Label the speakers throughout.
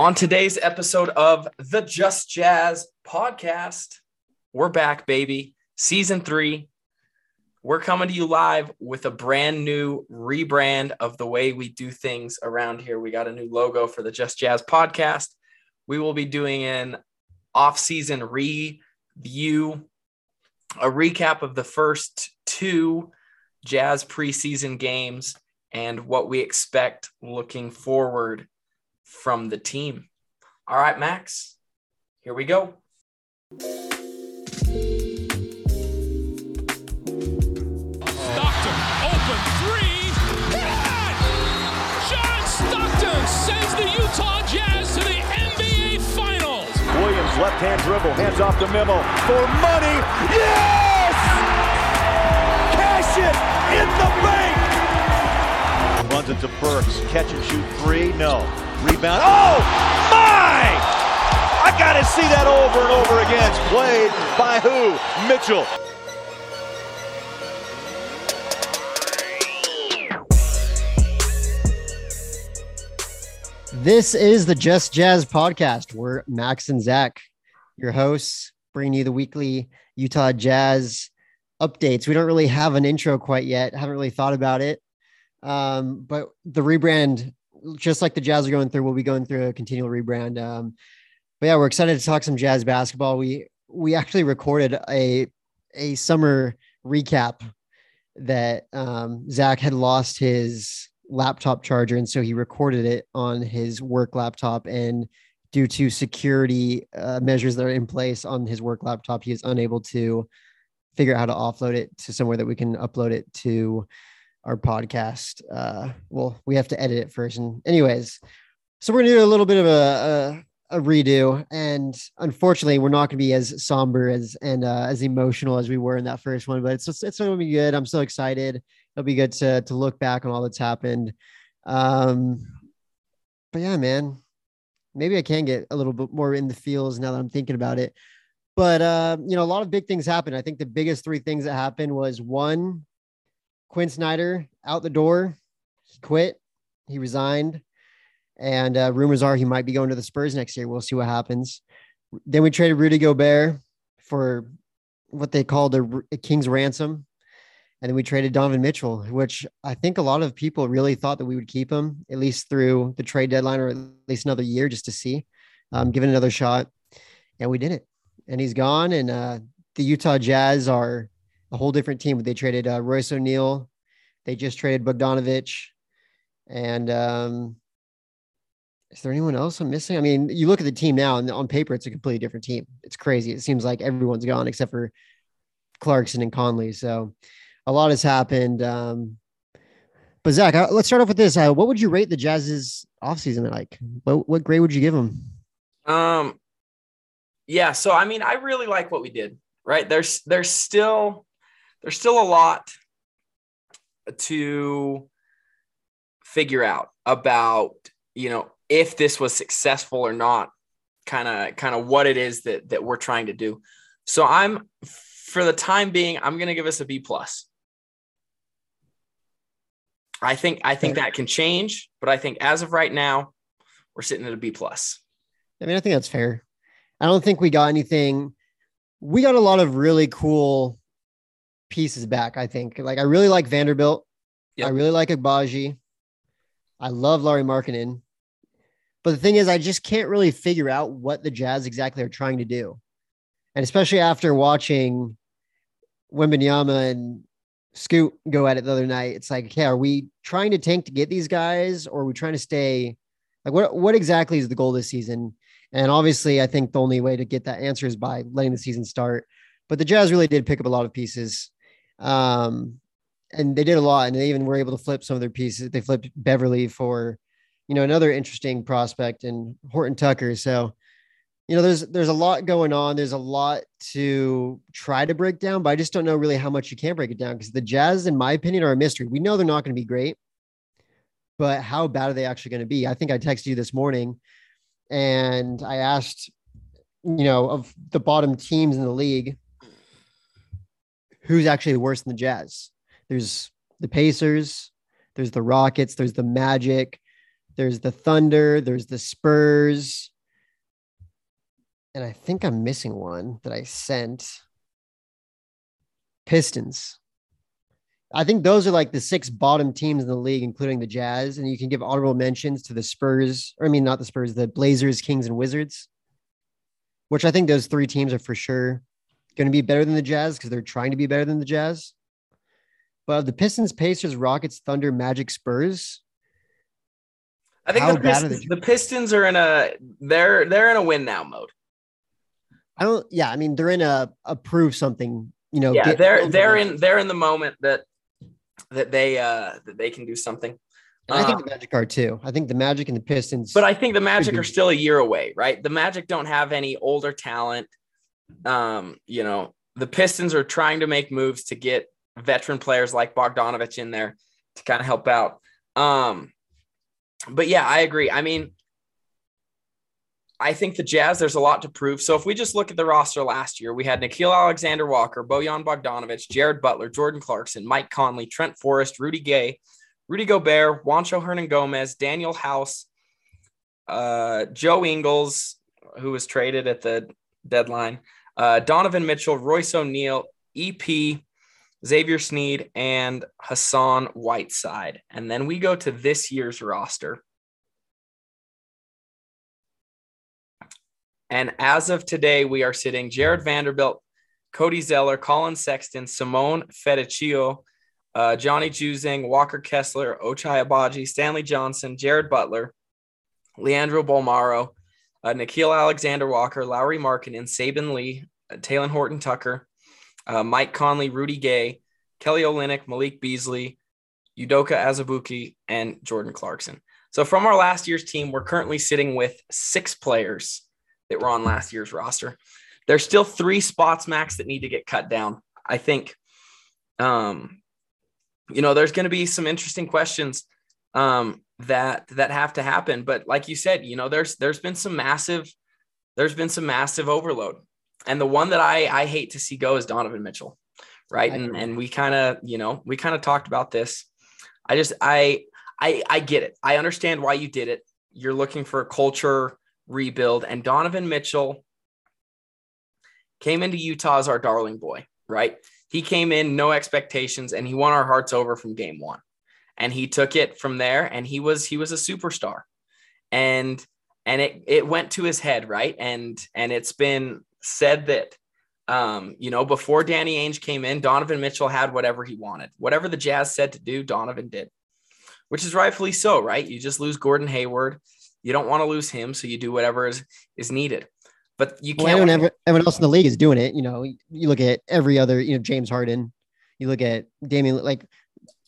Speaker 1: On today's episode of the Just Jazz podcast, we're back, baby. Season three. We're coming to you live with a brand new rebrand of the way we do things around here. We got a new logo for the Just Jazz podcast. We will be doing an off-season review, a recap of the first two Jazz preseason games and what we expect looking forward from the team. All right, Max, here we go.
Speaker 2: Stockton, open three. Good! John Stockton sends the Utah Jazz to the NBA Finals.
Speaker 3: Williams, left hand dribble, hands off to Memo for money. Yes! Cash it in the bank. Runs it to Burks. Catch and shoot three. No. Rebound. Oh, my! I got to see that over and over again. It's played by who? Mitchell.
Speaker 4: This is the Just Jazz podcast. We're Max and Zach, your hosts, bringing you the weekly Utah Jazz updates. We don't really have an intro quite yet. Haven't really thought about it. Um, but the rebrand, just like the Jazz are going through, we'll be going through a continual rebrand. Um, but yeah, we're excited to talk some Jazz basketball. We we actually recorded a a summer recap that um, Zach had lost his laptop charger, and so he recorded it on his work laptop. And due to security uh, measures that are in place on his work laptop, he is unable to figure out how to offload it to somewhere that we can upload it to our podcast. Uh, well, we have to edit it first. And anyways, so we're gonna do a little bit of a, a, a redo, and unfortunately, we're not gonna be as somber as and uh, as emotional as we were in that first one. But it's it's gonna be good. I'm so excited. It'll be good to to look back on all that's happened. Um, but yeah, man, maybe I can get a little bit more in the feels now that I'm thinking about it. But uh, you know, a lot of big things happened. I think the biggest three things that happened was one, Quin Snyder out the door. He quit. He resigned. And uh, rumors are he might be going to the Spurs next year. We'll see what happens. Then we traded Rudy Gobert for what they called a, a King's ransom. And then we traded Donovan Mitchell, which I think a lot of people really thought that we would keep him at least through the trade deadline or at least another year just to see, um, give it another shot. And we did it. And he's gone. And uh, the Utah Jazz are a whole different team. They traded uh, Royce O'Neal. They just traded Bogdanovich. And um, is there anyone else I'm missing? I mean, you look at the team now, and on paper, it's a completely different team. It's crazy. It seems like everyone's gone except for Clarkson and Conley. So a lot has happened. Um, but Zach, uh, let's start off with this. Uh, what would you rate the Jazz's offseason like? What, what grade would you give them?
Speaker 1: Um, yeah. So I mean, I really like what we did. Right there's there's still there's still a lot to figure out about you know if this was successful or not kind of kind of what it is that that we're trying to do so i'm for the time being i'm going to give us a b plus i think i think that can change but i think as of right now we're sitting at a b plus
Speaker 4: I mean, I think that's fair. I don't think we got anything. We got a lot of really cool pieces back. I think. Like, I really like Vanderbilt.
Speaker 1: Yep.
Speaker 4: I really like Agbaji. I love Lauri Markkanen. But the thing is, I just can't really figure out what the Jazz exactly are trying to do. And especially after watching Wembanyama and Scoot go at it the other night, it's like, okay, are we trying to tank to get these guys, or are we trying to stay? Like, what what exactly is the goal this season? And obviously, I think the only way to get that answer is by letting the season start. But the Jazz really did pick up a lot of pieces. Um, and they did a lot, and they even were able to flip some of their pieces. They flipped Beverley for, you know, another interesting prospect and Horton Tucker. So, you know, there's there's a lot going on. There's a lot to try to break down, but I just don't know really how much you can break it down because the Jazz, in my opinion, are a mystery. We know they're not going to be great, but how bad are they actually going to be? I think I texted you this morning and I asked, you know, of the bottom teams in the league, who's actually worse than the Jazz? There's the Pacers, there's the Rockets, there's the Magic, there's the Thunder, there's the Spurs, and I think I'm missing one that I sent. Pistons. I think those are like the six bottom teams in the league, including the Jazz. And you can give honorable mentions to the Spurs, or I mean, not the Spurs, the Blazers, Kings, and Wizards, which I think those three teams are for sure going to be better than the Jazz because they're trying to be better than the Jazz. But the Pistons, Pacers, Rockets, Thunder, Magic, Spurs.
Speaker 1: I think the Pistons,
Speaker 4: the-
Speaker 1: Pistons are in a they're they're in a win now mode.
Speaker 4: I don't, yeah, I mean, they're in a, a prove something, you know.
Speaker 1: yeah, they're they're in they're in the moment that that they uh that they can do something.
Speaker 4: I think
Speaker 1: Uh,
Speaker 4: the Magic are too. I think the Magic and the Pistons.
Speaker 1: But I think the Magic are still a year away, right? The Magic don't have any older talent. Um, you know, the Pistons are trying to make moves to get veteran players like Bogdanovich in there to kind of help out. Um, but yeah, I agree. I mean, I think the Jazz, there's a lot to prove. So if we just look at the roster last year, we had Nickeil Alexander Walker, Bojan Bogdanovich, Jared Butler, Jordan Clarkson, Mike Conley, Trent Forrest, Rudy Gay, Rudy Gobert, Juancho Hernan Gomez, Danuel House, uh, Joe Ingles, who was traded at the deadline, uh, Donovan Mitchell, Royce O'Neal, EP, Xavier Sneed, and Hassan Whiteside. And then we go to this year's roster. And as of today, we are sitting Jared Vanderbilt, Cody Zeller, Collin Sexton, Simone Fontecchio, uh, Johnny Juzang, Walker Kessler, Ochai Agbaji, Stanley Johnson, Jared Butler, Leandro Bolmaro, uh, Nickeil Alexander Walker, Lauri Markin, and Saben Lee, Talen Horton Tucker, uh, Mike Conley, Rudy Gay, Kelly Olynyk, Malik Beasley, Udoka Azubuike, and Jordan Clarkson. So from our last year's team, we're currently sitting with six players that were on last year's roster. There's still three spots max that need to get cut down. I think, um, you know, there's going to be some interesting questions um, that that have to happen. But like you said, you know, there's there's been some massive there's been some massive overload, and the one that I I hate to see go is Donovan Mitchell, right? And and we kind of you know we kind of talked about this. I just I I I get it. I understand why you did it. You're looking for a culture rebuild, and Donovan Mitchell came into Utah as our darling boy, right? He came in no expectations, and he won our hearts over from game one and he took it from there and he was he was a superstar and and it it went to his head right and and it's been said that um you know before Danny Ainge came in Donovan Mitchell had whatever he wanted whatever the Jazz said to do Donovan did which is rightfully so right you just lose Gordon Hayward you don't want to lose him so you do whatever is is needed but you can't
Speaker 4: everyone, everyone else in the league is doing it. You know, you look at every other, you know, James Harden, you look at Damian, like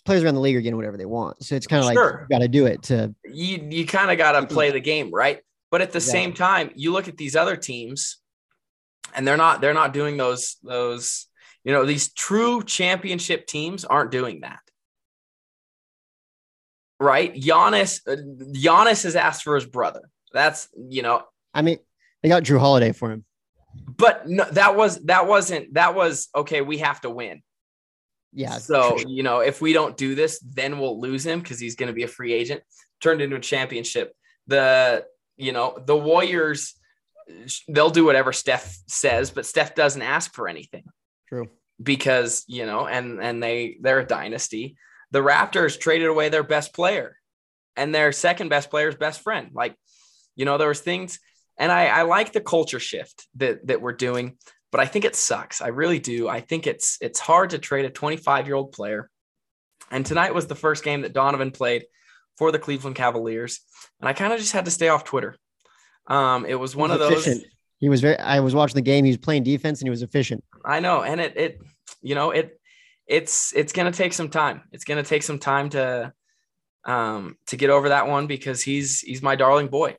Speaker 4: players around the league are getting whatever they want. So it's kind of like
Speaker 1: Sure.
Speaker 4: you got to do it to.
Speaker 1: you you kind of got to play the game right but at the
Speaker 4: Exactly.
Speaker 1: same time you look at these other teams and they're not they're not doing those those you know these true championship teams aren't doing that right Giannis uh, Giannis has asked for his brother that's you know
Speaker 4: I mean, they got Jrue Holiday for him.
Speaker 1: but no, that was that wasn't that was okay we have to win
Speaker 4: Yeah.
Speaker 1: So,
Speaker 4: sure.
Speaker 1: you know, if we don't do this, then we'll lose him because he's going to be a free agent, turned into a championship. The, you know, the Warriors, they'll do whatever Steph says, but Steph doesn't ask for anything
Speaker 4: true.
Speaker 1: because, you know, and, and they, they're a dynasty. The Raptors traded away their best player and their second best player's best friend. Like, you know, there was things, and I, I like the culture shift that, that we're doing but I think it sucks. I really do. I think it's it's hard to trade a 25 year old player. And tonight was the first game that Donovan played for the Cleveland Cavaliers, and I kind of just had to stay off Twitter. Um, it was one
Speaker 4: He
Speaker 1: of
Speaker 4: was
Speaker 1: those.
Speaker 4: efficient. He was very. I was watching the game. He was playing defense and he was efficient.
Speaker 1: I know, and it it you know it it's it's gonna take some time. It's gonna take some time to um to get over that one because he's he's my darling boy.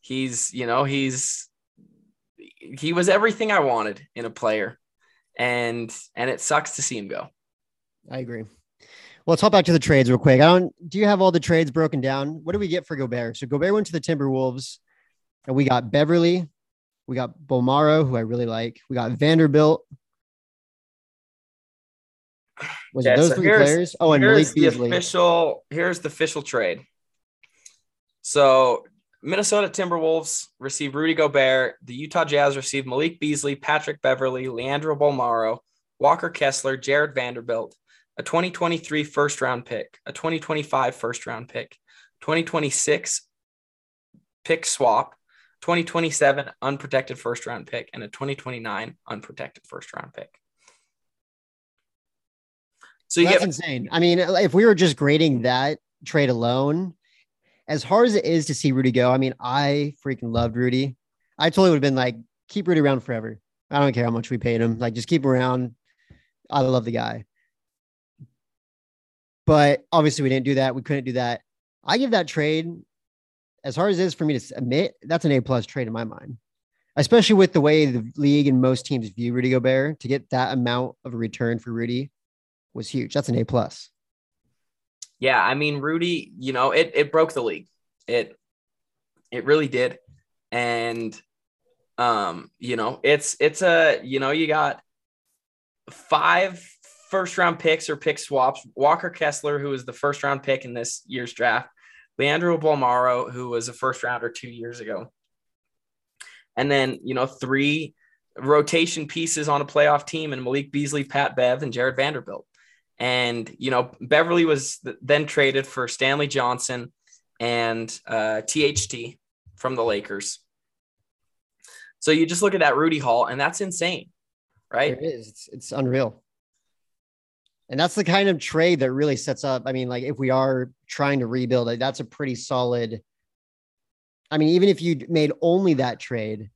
Speaker 1: He's you know he's he was everything I wanted in a player, and and it sucks to see him go.
Speaker 4: I agree. Well, let's hop back to the trades real quick. I don't. Do you have all the trades broken down? What do we get for Gobert? So Gobert went to the Timberwolves, and we got Beverley, we got Bolmaro, who I really like. We got Vanderbilt. Was
Speaker 1: Yeah,
Speaker 4: it those
Speaker 1: so
Speaker 4: three players? Oh, and
Speaker 1: here's
Speaker 4: Malik
Speaker 1: the official. Here's the official trade. So Minnesota Timberwolves receive Rudy Gobert. The Utah Jazz receive Malik Beasley, Patrick Beverley, Leandro Bolmaro, Walker Kessler, Jared Vanderbilt, a 2023 first round pick, a 2025 first round pick, 2026 pick swap, 2027 unprotected first round pick, and a 2029 unprotected first round pick.
Speaker 4: So that's get- insane. I mean, if we were just grading that trade alone, as hard as it is to see Rudy go, I mean, I freaking loved Rudy. I totally would have been like, keep Rudy around forever. I don't care how much we paid him. Like, just keep him around. I love the guy. But obviously, we didn't do that. We couldn't do that. I give that trade, as hard as it is for me to admit, that's an A plus trade in my mind, especially with the way the league and most teams view Rudy Gobert. To get that amount of a return for Rudy was huge. That's an A plus.
Speaker 1: Yeah, I mean Rudy, you know, it it broke the league. It it really did. And um, you know, it's it's a, you know, you got five first round picks or pick swaps. Walker Kessler, who was the first round pick in this year's draft, Leandro Bolmaro, who was a first rounder two years ago. And then, you know, three rotation pieces on a playoff team and Malik Beasley, Pat Bev, and Jared Vanderbilt. And, you know, Beverley was then traded for Stanley Johnson and uh, THT from the Lakers. So you just look at that Rudy haul, and that's insane, right?
Speaker 4: It is. It's, it's unreal. And that's the kind of trade that really sets up. I mean, like if we are trying to rebuild, like, that's a pretty solid. I mean, even if you made only that trade,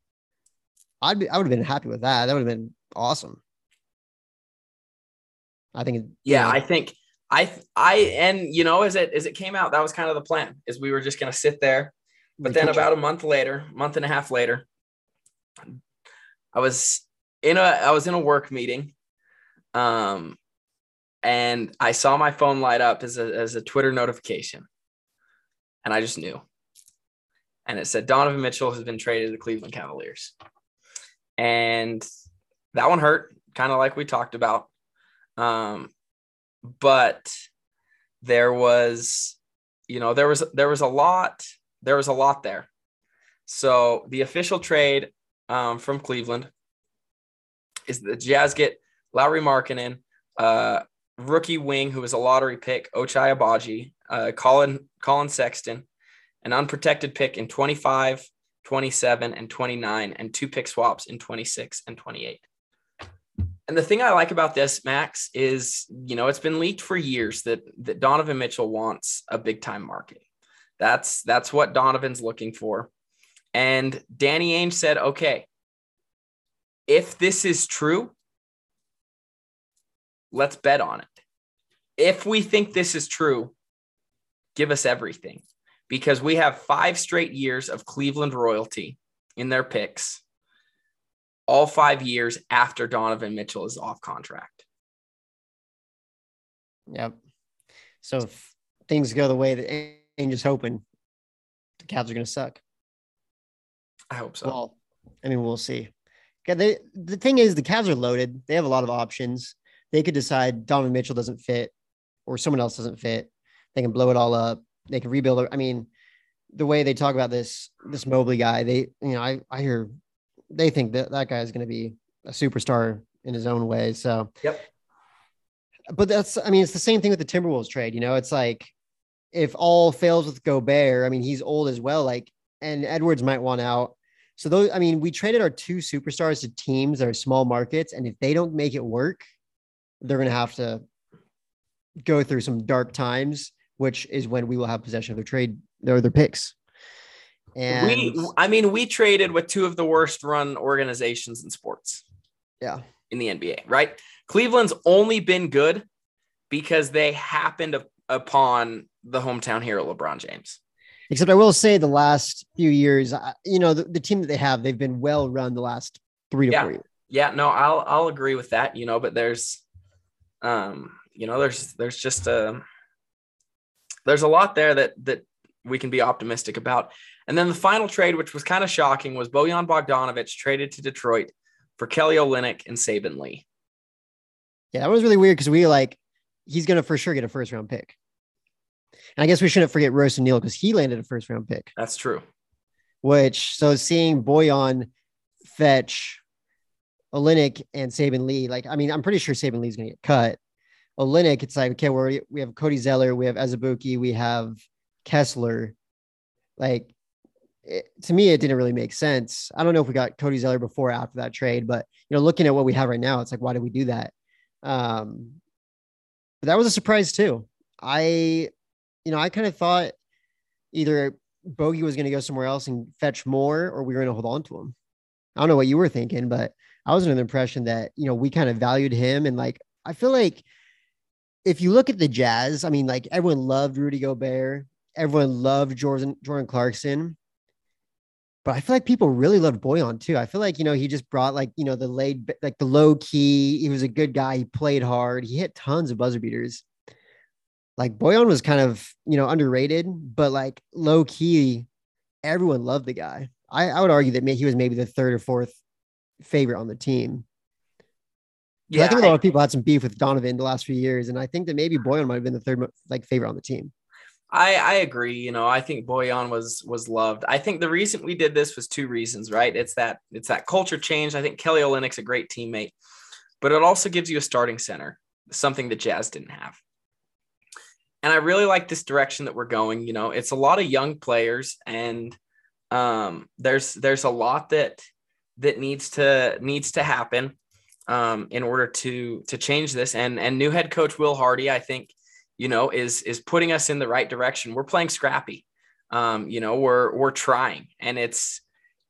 Speaker 4: I'd be, I would have been happy with that. That would have been awesome. I think.
Speaker 1: Yeah, I think I I and you know as it as it came out, that was kind of the plan. Is we were just gonna sit there, but then about a month later, month and a half later, I was in a I was in a work meeting, um, and I saw my phone light up as a as a Twitter notification, and I just knew. And it said Donovan Mitchell has been traded to the Cleveland Cavaliers, and that one hurt, kind of like we talked about. Um, but there was, you know, there was there was a lot, there was a lot there. So the official trade um, from Cleveland is the Jazz get Lauri Markkanen, uh, rookie wing who was a lottery pick, Ochai Agbaji, uh, Colin Collin Sexton, an unprotected pick in 25, 27, and 29, and two pick swaps in 26 and 28. And the thing I like about this, Max, is you know it's been leaked for years that that Donovan Mitchell wants a big time market. That's that's what Donovan's looking for. And Danny Ainge said, okay, if this is true, let's bet on it. If we think this is true, give us everything because we have five straight years of Cleveland royalty in their picks all five years after Donovan Mitchell is off contract.
Speaker 4: Yep. So if things go the way that Ainge is hoping, the Cavs are going to suck.
Speaker 1: I hope so.
Speaker 4: Well, I mean, we'll see. They, the thing is, the Cavs are loaded. They have a lot of options. They could decide Donovan Mitchell doesn't fit or someone else doesn't fit. They can blow it all up. They can rebuild. I mean, the way they talk about this, this Mobley guy, they, you know, I, I hear they think that that guy is going to be a superstar in his own way. So,
Speaker 1: yep.
Speaker 4: But that's, I mean, it's the same thing with the Timberwolves trade. You know, it's like if all fails with Gobert, I mean, he's old as well. Like, and Edwards might want out. So those, I mean, we traded our two superstars to teams that are small markets, and if they don't make it work, they're going to have to go through some dark times, which is when we will have possession of their trade, their their picks.
Speaker 1: And we, I mean, we traded with two of the worst run organizations in sports.
Speaker 4: Yeah.
Speaker 1: In the NBA, right? Cleveland's only been good because they happened upon the hometown hero, LeBron James.
Speaker 4: Except I will say the last few years, you know, the, the team that they have, they've been well run the last three to
Speaker 1: yeah.
Speaker 4: four years.
Speaker 1: Yeah, no, I'll I'll agree with that, you know, but there's um, you know, there's there's just a um, there's a lot there that that we can be optimistic about. And then the final trade, which was kind of shocking, was Bojan Bogdanovic traded to Detroit for Kelly Olynyk and Saben Lee.
Speaker 4: Yeah, that was really weird because we like he's gonna for sure get a first round pick. And I guess we shouldn't forget Royce O'Neal because he landed a first round pick.
Speaker 1: That's true.
Speaker 4: Which so seeing Bojan fetch Olynyk and Saben Lee, like I mean, I'm pretty sure Saben Lee's gonna get cut. Olynyk, it's like okay, we we have Cody Zeller, we have Azubuike, we have Kessler. Like it, to me, it didn't really make sense. I don't know if we got Cody Zeller before or after that trade, but you know, looking at what we have right now, it's like, why did we do that? Um, but that was a surprise too. I, you know, I kind of thought either Bogey was going to go somewhere else and fetch more, or we were going to hold on to him. I don't know what you were thinking, but I was under the impression that you know we kind of valued him, and like I feel like if you look at the Jazz, I mean, like everyone loved Rudy Gobert, everyone loved Jordan Jordan Clarkson, but I feel like people really loved Bojan too. I feel like you know he just brought like you know the laid like the low key. He was a good guy. He played hard. He hit tons of buzzer beaters. Like Bojan was kind of you know underrated, but like low key, everyone loved the guy. I, I would argue that he was maybe the third or fourth favorite on the team. Yeah, I think a lot of people had some beef with Donovan the last few years, and I think that maybe Bojan might have been the third like favorite on the team.
Speaker 1: I, I agree. You know, I think Bojan was was loved. I think the reason we did this was two reasons, right? It's that it's that culture change. I think Kelly Olynyk's a great teammate, but it also gives you a starting center, something that Jazz didn't have. And I really like this direction that we're going. You know, it's a lot of young players, and um, there's there's a lot that that needs to needs to happen um, in order to to change this. And and new head coach Will Hardy, I think you know, is is putting us in the right direction. We're playing scrappy. Um, you know, we're we're trying, and it's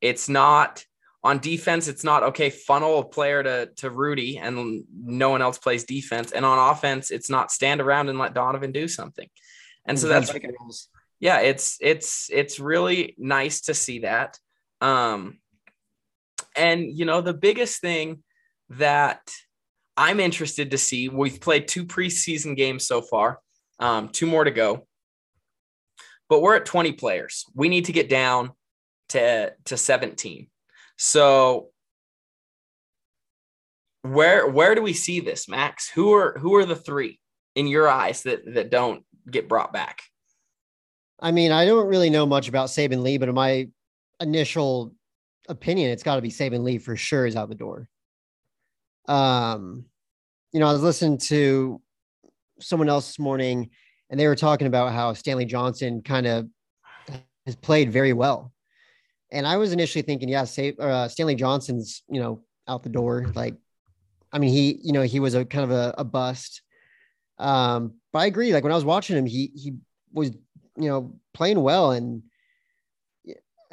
Speaker 1: it's not on defense. It's not okay. Funnel a player to to Rudy, and no one else plays defense. And on offense, it's not stand around and let Donovan do something. And so that's yeah, it's it's it's really nice to see that. Um, and you know, the biggest thing that I'm interested to see. We've played two preseason games so far, um, two more to go. But we're at 20 players. We need to get down to, to 17. So where where do we see this, Max? Who are who are the three in your eyes that that don't get brought back?
Speaker 4: I mean, I don't really know much about Saben Lee, but my initial opinion, it's got to be Saben Lee for sure is out the door. Um, you know, I was listening to someone else this morning, and they were talking about how Stanley Johnson kind of has played very well. And I was initially thinking, yeah, uh, Stanley Johnson's, you know, out the door. Like, I mean, he, you know, he was a kind of a, a bust. Um, but I agree. Like when I was watching him, he he was, you know, playing well. And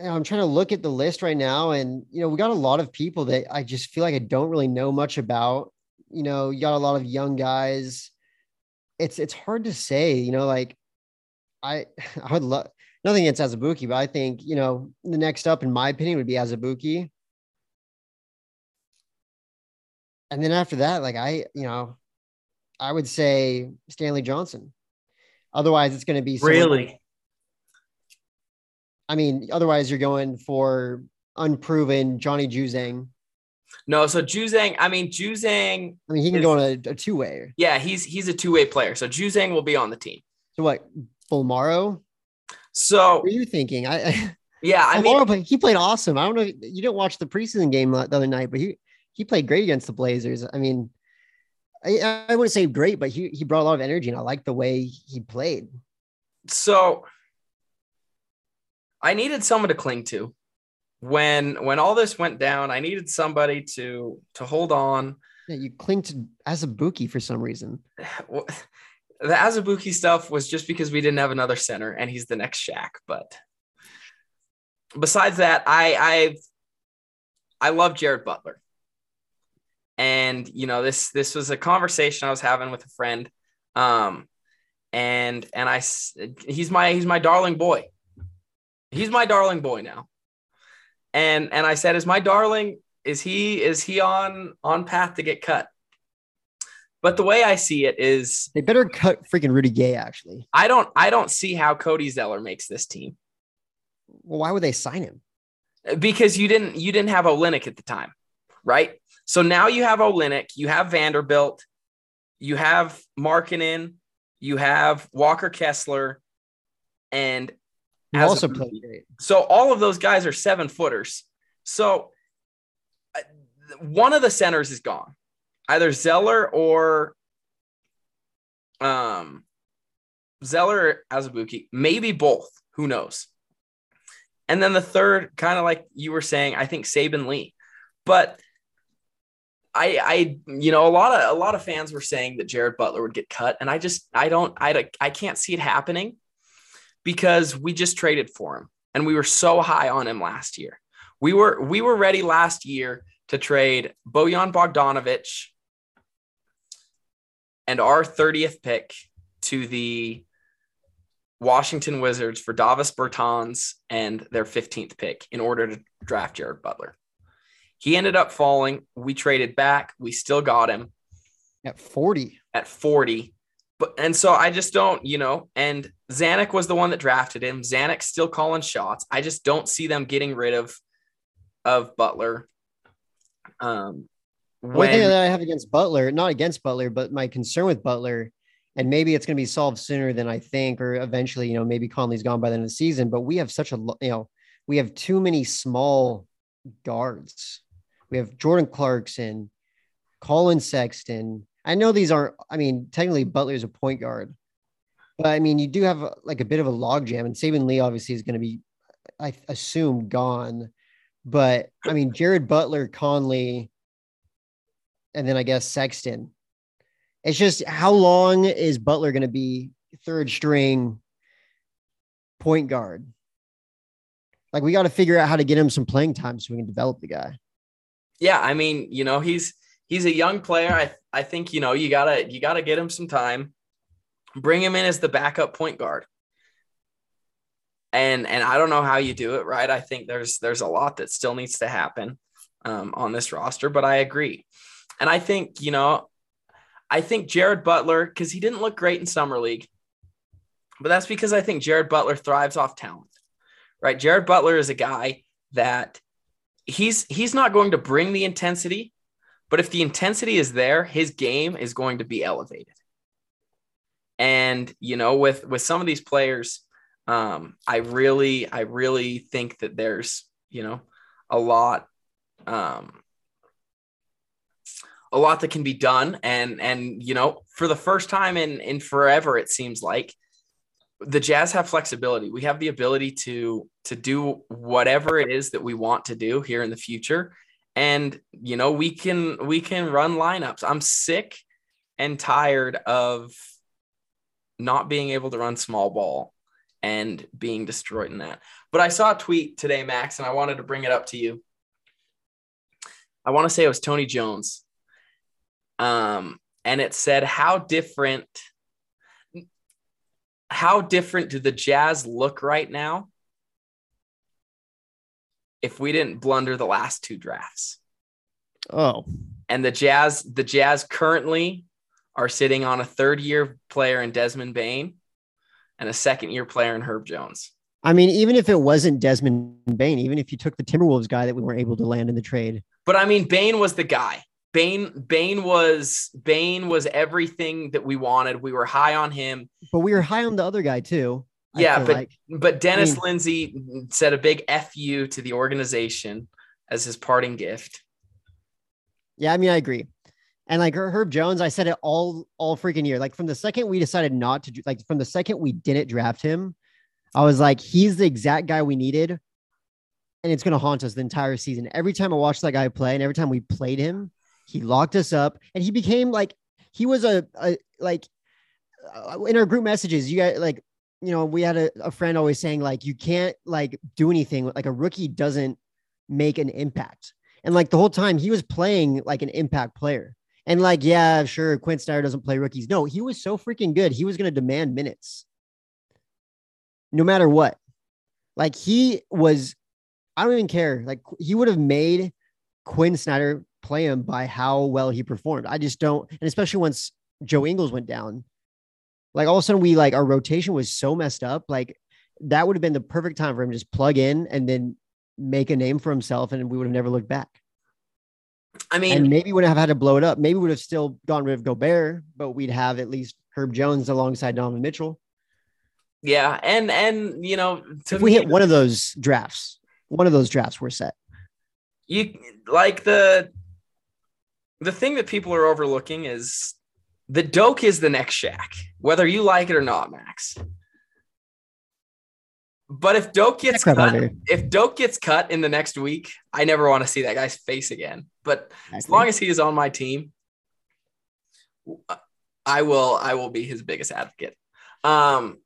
Speaker 4: I'm trying to look at the list right now, and you know, we got a lot of people that I just feel like I don't really know much about. You know, you got a lot of young guys. It's it's hard to say. You know, like I I would love nothing against Azubuike, but I think you know the next up, in my opinion, would be Azubuike. And then after that, like I, you know, I would say Stanley Johnson. Otherwise, it's going to be
Speaker 1: really
Speaker 4: I mean, otherwise you're going for unproven Johnny Juzang.
Speaker 1: No, so Juzang, I mean Juzang.
Speaker 4: I mean, he can is, go on a, a two way.
Speaker 1: Yeah, he's he's a two way player. So Juzang will be on the team.
Speaker 4: So what, Bolmaro?
Speaker 1: So
Speaker 4: what are you thinking? I, I
Speaker 1: yeah, I Bolmaro,
Speaker 4: mean, he played awesome. I don't know. You didn't watch the preseason game the other night, but he he played great against the Blazers. I mean, I, I wouldn't say great, but he he brought a lot of energy, and I like the way he played.
Speaker 1: So I needed someone to cling to. When when all this went down, I needed somebody to to hold on.
Speaker 4: Yeah, you cling to Azubuike for some reason.
Speaker 1: the Azubuike stuff was just because we didn't have another center, and he's the next Shaq. But besides that, I I I love Jared Butler, and you know this this was a conversation I was having with a friend, um, and and I he's my he's my darling boy he's my darling boy now. And and I said, is my darling, is he is he on on path to get cut? But the way I see it is
Speaker 4: they better cut freaking Rudy Gay, actually.
Speaker 1: I don't I don't see how Cody Zeller makes this team.
Speaker 4: Well, why would they sign him?
Speaker 1: Because you didn't you didn't have Olynyk at the time, right? So now you have Olynyk, you have Vanderbilt, you have Markkanen, you have Walker Kessler, and
Speaker 4: He
Speaker 1: a
Speaker 4: also
Speaker 1: rookie-
Speaker 4: played great.
Speaker 1: So all of those guys are seven footers. So uh, one of the centers is gone, either Zeller or um, Zeller or Azubuike, maybe both. Who knows? And then the third, kind of like you were saying, I think Saben Lee, but I, I, you know, a lot of a lot of fans were saying that Jared Butler would get cut, and I just, I don't, I, I can't see it happening because we just traded for him and we were so high on him last year. We were we were ready last year to trade Bojan Bogdanovic and our 30th pick to the Washington Wizards for Davis Bertans and their 15th pick in order to draft Jared Butler. He ended up falling. We traded back. We still got him
Speaker 4: At 40.
Speaker 1: at 40. But and so I just don't, you know, and Zanik was the one that drafted him. Zanik's still calling shots. I just don't see them getting rid of of Butler. Um
Speaker 4: One thing that I have against Butler, not against Butler, but my concern with Butler, and maybe it's going to be solved sooner than I think, or eventually, you know, maybe Conley's gone by the end of the season, but we have such a, you know, we have too many small guards. We have Jordan Clarkson, Collin Sexton. I know these aren't, I mean, technically Butler's a point guard, but I mean, you do have a, like a bit of a logjam, and Saben Lee obviously is going to be, I assume, gone. But I mean, Jared Butler, Conley, and then I guess Sexton. It's just how long is Butler going to be third string point guard? Like we got to figure out how to get him some playing time so we can develop the guy.
Speaker 1: yeah, I mean, you know, he's he's a young player. I I think, you know, you gotta you gotta get him some time. Bring him in as the backup point guard. And and I don't know how you do it, right? I think there's there's a lot that still needs to happen um, on this roster, but I agree. And I think, you know, I think Jared Butler, because he didn't look great in summer league, but that's because I think Jared Butler thrives off talent, right? Jared Butler is a guy that he's he's not going to bring the intensity, but if the intensity is there, his game is going to be elevated. And you know, with with some of these players, um, I really, I really think that there's, you know, a lot, um, a lot that can be done. And and you know, for the first time in in forever, it seems like the Jazz have flexibility. We have the ability to to do whatever it is that we want to do here in the future. And you know, we can we can run lineups. I'm sick and tired of not being able to run small ball and being destroyed in that. But I saw a tweet today, Max, and I wanted to bring it up to you. I want to say it was Tony Jones. Um, and it said, How different, how different do the Jazz look right now if we didn't blunder the last two drafts?
Speaker 4: Oh,
Speaker 1: And the Jazz, the Jazz currently are sitting on a third year player in Desmond Bane and a second year player in Herb Jones.
Speaker 4: I mean, even if it wasn't Desmond Bane, even if you took the Timberwolves guy that we weren't able to land in the trade,
Speaker 1: But I mean, Bane was the guy. Bane, Bane was Bane was everything that we wanted. We were high on him.
Speaker 4: but we were high on the other guy too. I
Speaker 1: Yeah, but
Speaker 4: like.
Speaker 1: but Dennis
Speaker 4: I mean-
Speaker 1: Lindsay said a big "fu" to the organization as his parting gift.
Speaker 4: Yeah, I mean, I agree. And like Herb Jones, I said it all all freaking year. Like from the second we decided not to, like from the second we didn't draft him, I was like, he's the exact guy we needed, and it's gonna haunt us the entire season. Every time I watched that guy play, and every time we played him, he locked us up, and he became like he was a, a like uh, in our group messages. You guys like, you know, we had a, a friend always saying like, you can't like do anything. Like a rookie doesn't make an impact. And like the whole time he was playing like an impact player. And like, yeah, sure, Quin Snyder doesn't play rookies. No, he was so freaking good. He was going to demand minutes no matter what. Like he was, I don't even care. Like he would have made Quin Snyder play him by how well he performed. I just don't. And especially once Joe Ingles went down, like all of a sudden we like our rotation was so messed up. Like that would have been the perfect time for him to just plug in and then make a name for himself and we would have never looked back.
Speaker 1: I mean,
Speaker 4: and maybe wouldn't have had to blow it up. Maybe would have still gone rid of Gobert, but we'd have at least Herb Jones alongside Donovan Mitchell.
Speaker 1: Yeah, and and you know, to
Speaker 4: If we
Speaker 1: me,
Speaker 4: hit one of those drafts, one of those drafts, we're set.
Speaker 1: you like the the thing that people are overlooking is the Doke is the next Shaq, whether you like it or not, Max. But if Doke gets cut, if Doke gets cut in the next week, I never want to see that guy's face again. But as long as he is on my team, I will I will be his biggest advocate. Um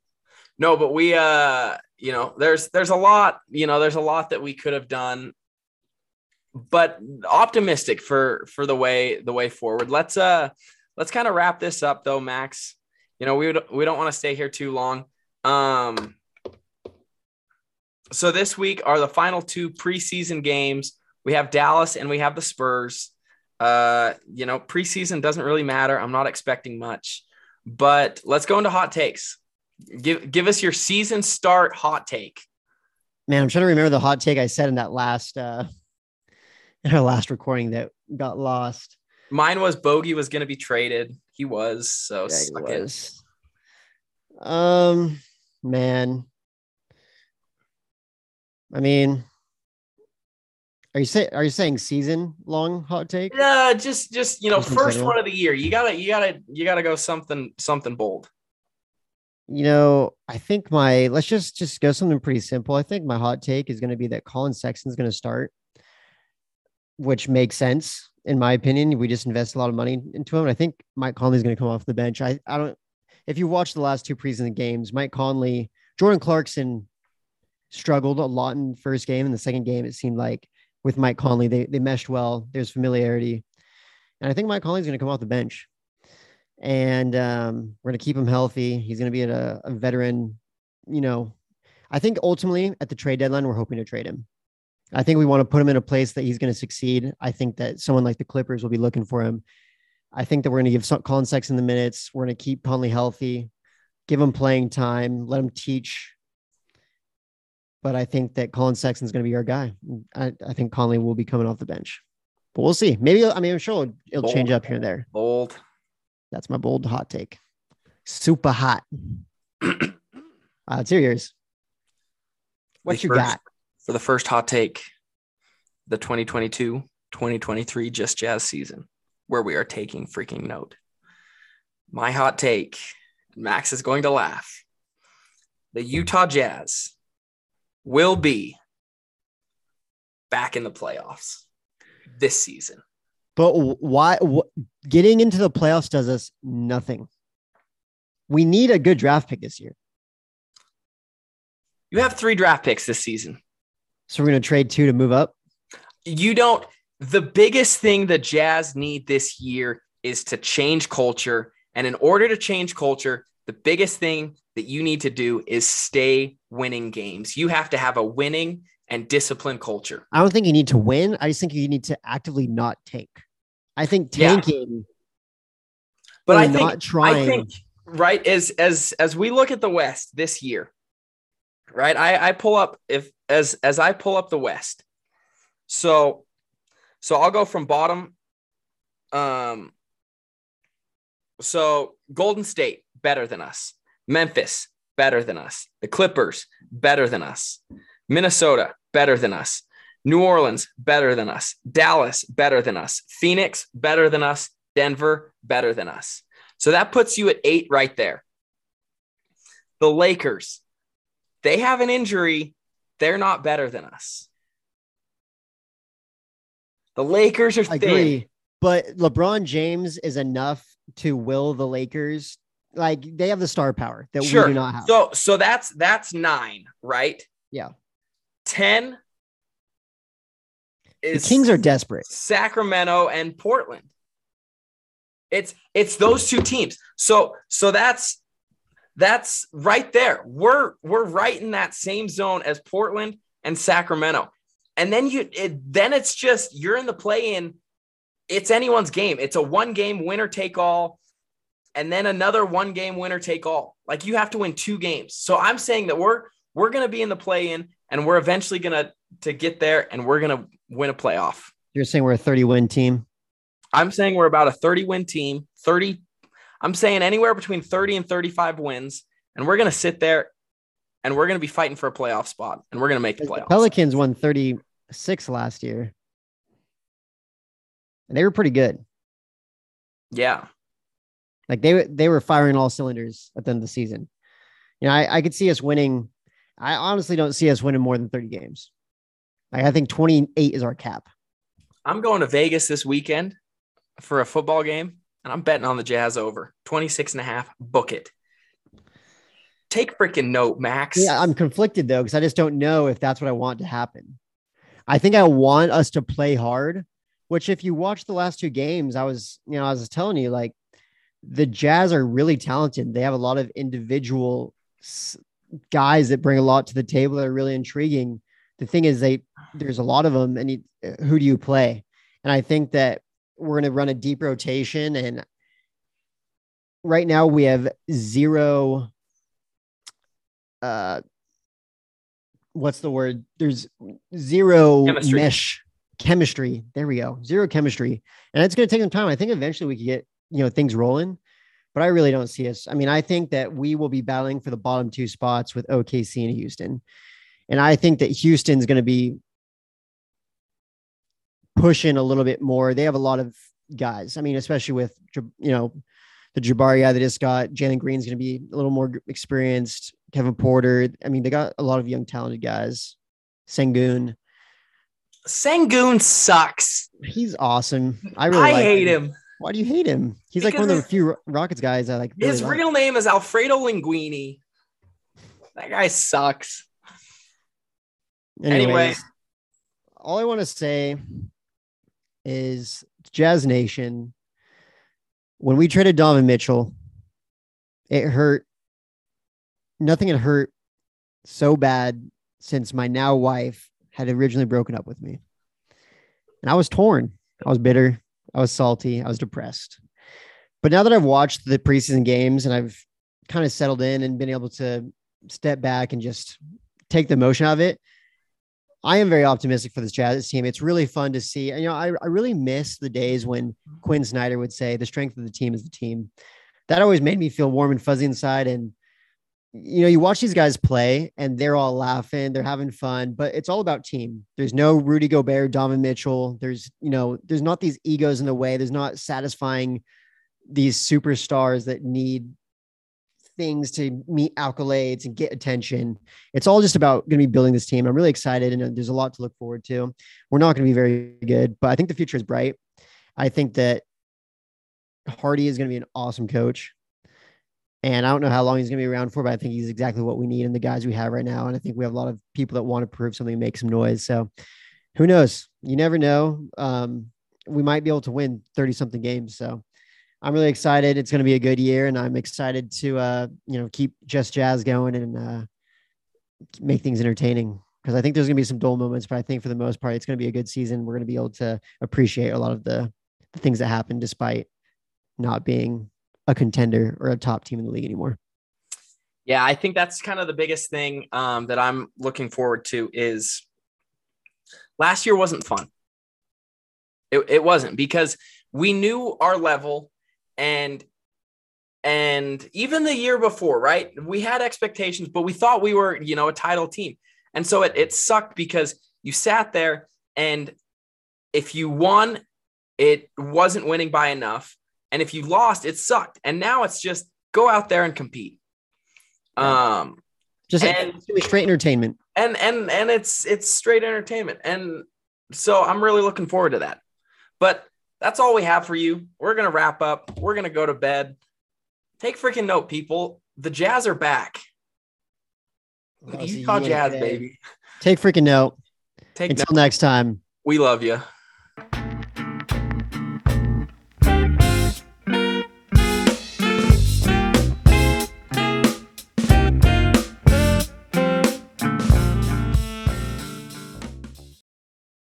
Speaker 1: no, but we uh you know, there's there's a lot, you know, there's a lot that we could have done but optimistic for for the way the way forward. Let's uh let's kind of wrap this up though, Max. You know, we would, we don't want to stay here too long. Um so this week are the final two preseason games. We have Dallas and we have the Spurs. Uh, you know, preseason doesn't really matter. I'm not expecting much, but let's go into hot takes. Give give us your season start hot take.
Speaker 4: Man, I'm trying to remember the hot take I said in that last uh in our last recording that got lost.
Speaker 1: Mine was Bogey was going to be traded. He was so
Speaker 4: Yeah, he
Speaker 1: suck it.
Speaker 4: was. Um, man. I mean, are you say are you saying season long hot take?
Speaker 1: Yeah, just just you know,
Speaker 4: Just
Speaker 1: first one of the year. You gotta you gotta you gotta go something something bold.
Speaker 4: You know, I think my let's just just go something pretty simple. I think my hot take is going to be that Collin Sexton's going to start, which makes sense in my opinion. We just invest a lot of money into him. I think Mike Conley's going to come off the bench. I I don't. If you watch the last two preseason games, Mike Conley, Jordan Clarkson struggled a lot in first game. In the second game, it seemed like with Mike Conley, they they meshed well. There's familiarity, and I think Mike Conley's going to come off the bench and um, we're going to keep him healthy. He's going to be a, a veteran. You know, I think ultimately at the trade deadline, we're hoping to trade him. I think we want to put him in a place that he's going to succeed. I think that someone like the Clippers will be looking for him. I think that we're going to give Collin Sexton the minutes. We're going to keep Conley healthy, give him playing time, let him teach. But I think that Collin Sexton's going to be our guy. I, I think Conley will be coming off the bench, but we'll see. Maybe I mean I'm sure it'll, it'll change up here and there.
Speaker 1: Bold.
Speaker 4: That's my bold hot take. Super hot. uh, it's yours. What you got?
Speaker 1: For the first hot take? The 2022-2023 Just Jazz season, where we are taking freaking note. My hot take, Max is going to laugh. The Utah Jazz will be back in the playoffs this season.
Speaker 4: But why? Wh- getting into the playoffs does us nothing. We need a good draft pick this year,
Speaker 1: You have three draft picks this season.
Speaker 4: So we're going to trade two to move up.
Speaker 1: You don't. The biggest thing the Jazz need this year is to change culture. And in order to change culture, the biggest thing that you need to do is stay winning games. You have to have a winning and disciplined culture.
Speaker 4: I don't think you need to win. I just think you need to actively not tank. I think
Speaker 1: Yeah.
Speaker 4: tanking,
Speaker 1: But I think
Speaker 4: not trying.
Speaker 1: I think right as as as we look at the West this year, right? I I pull up if as as I pull up the West. So so I'll go from bottom. Um so Golden State better than us. Memphis better than us. The Clippers better than us. Minnesota better than us. New Orleans better than us. Dallas better than us. Phoenix better than us. Denver better than us. So that puts you at eight right there. The Lakers, they have an injury. They're not better than us. The Lakers are
Speaker 4: I
Speaker 1: thin.
Speaker 4: agree. But LeBron James is enough to will the Lakers. Like they have the star power that
Speaker 1: Sure.
Speaker 4: we do not have.
Speaker 1: So so that's that's nine, right?
Speaker 4: Yeah.
Speaker 1: Ten
Speaker 4: the Kings are desperate.
Speaker 1: Sacramento and Portland. It's it's those two teams. So so that's that's right there. We're we're right in that same zone as Portland and Sacramento. And then you it, then it's just you're in the play in it's anyone's game. It's a one game winner take all and then another one game winner take all. Like you have to win two games. So I'm saying that we're we're going to be in the play in and we're eventually going to to get there and we're going to win a playoff.
Speaker 4: You're saying we're a 30 win team.
Speaker 1: I'm saying we're about a 30 win team, 30. I'm saying anywhere between 30 and 35 wins. And we're going to sit there and we're going to be fighting for a playoff spot, and we're going to make the
Speaker 4: The
Speaker 1: playoffs.
Speaker 4: Pelicans won 36 last year. And they were pretty good.
Speaker 1: Yeah.
Speaker 4: Like they were- they were firing all cylinders at the end of the season. You know, I, I could see us winning. I honestly don't see us winning more than 30 games. Like I think 28 is our cap.
Speaker 1: I'm going to Vegas this weekend for a football game, and I'm betting on the Jazz over 26 and a half. Book it. Take freaking note, Max.
Speaker 4: Yeah, I'm conflicted though, because I just don't know if that's what I want to happen. I think I want us to play hard, which if you watch the last two games, I was, you know, I was telling you, like the Jazz are really talented. They have a lot of individual guys that bring a lot to the table that are really intriguing. The thing is, they there's a lot of them, and you, who do you play? And I think that we're going to run a deep rotation, and right now we have zero uh what's the word? There's zero
Speaker 1: Chemistry.
Speaker 4: mesh chemistry. There we go. Zero chemistry. And it's going to take some time. I think eventually we could get you know things rolling but i really don't see us i mean i think that we will be battling for the bottom two spots with okc and houston. And i think that houston's going to be pushing a little bit more they have a lot of guys i mean especially with you know the Jabari guy they just got. Jalen Green's going to be a little more experienced. Kevin Porter. I mean, they got a lot of young, talented guys. Sengun.
Speaker 1: Sangoon sucks.
Speaker 4: He's awesome. I really
Speaker 1: I
Speaker 4: like
Speaker 1: hate him.
Speaker 4: Why do you hate him? He's like one of the few Rockets guys I like. really
Speaker 1: His
Speaker 4: like.
Speaker 1: real name is Alfredo Linguini. That guy sucks.
Speaker 4: Anyways,
Speaker 1: anyway.
Speaker 4: all I want to say is Jazz Nation. When we traded Donovan Mitchell, it hurt. Nothing had hurt so bad since my now wife had originally broken up with me. And I was torn. I was bitter. I was salty. I was depressed. But now that I've watched the preseason games and I've kind of settled in and been able to step back and just take the motion out of it, I am very optimistic for this Jazz team. It's really fun to see. And, you know, I, I really miss the days when Quin Snyder would say the strength of the team is the team. That always made me feel warm and fuzzy inside. And, you know, you watch these guys play and they're all laughing, they're having fun, but it's all about team. There's no Rudy Gobert, Donovan Mitchell. There's, you know, there's not these egos in the way. There's not satisfying these superstars that need things to meet accolades and get attention. It's all just about going to be building this team. I'm really excited and uh, there's a lot to look forward to. We're not going to be very good, but I think the future is bright. I think that Hardy is going to be an awesome coach. And I don't know how long he's going to be around for, but I think he's exactly what we need and the guys we have right now. And I think we have a lot of people that want to prove something, make some noise. So who knows? You never know. Um, we might be able to win 30 something games. So I'm really excited. It's going to be a good year, and I'm excited to uh, you know keep just jazz going and uh, make things entertaining. Because I think there's going to be some dull moments, but I think for the most part, it's going to be a good season. We're going to be able to appreciate a lot of the, the things that happen, despite not being a contender or a top team in the league anymore.
Speaker 1: Yeah, I think that's kind of the biggest thing um, that I'm looking forward to is last year wasn't fun. It, it wasn't because we knew our level and and even the year before, right? We had expectations, but we thought we were, you know, a title team. And so it, it sucked because you sat there and if you won, it wasn't winning by enough. And if you lost, it sucked. And now it's just go out there and compete. Um,
Speaker 4: Just
Speaker 1: And-
Speaker 4: it's gonna be straight entertainment.
Speaker 1: and and and it's it's straight entertainment. And so I'm really looking forward to that. But that's all we have for you. We're gonna wrap up. We're gonna go to bed. Take freaking note, people. The Jazz are back.
Speaker 4: That was a
Speaker 1: Utah
Speaker 4: yay
Speaker 1: Jazz,
Speaker 4: day.
Speaker 1: baby.
Speaker 4: Take freaking note.
Speaker 1: Take
Speaker 4: Until
Speaker 1: note.
Speaker 4: next time.
Speaker 1: We love you.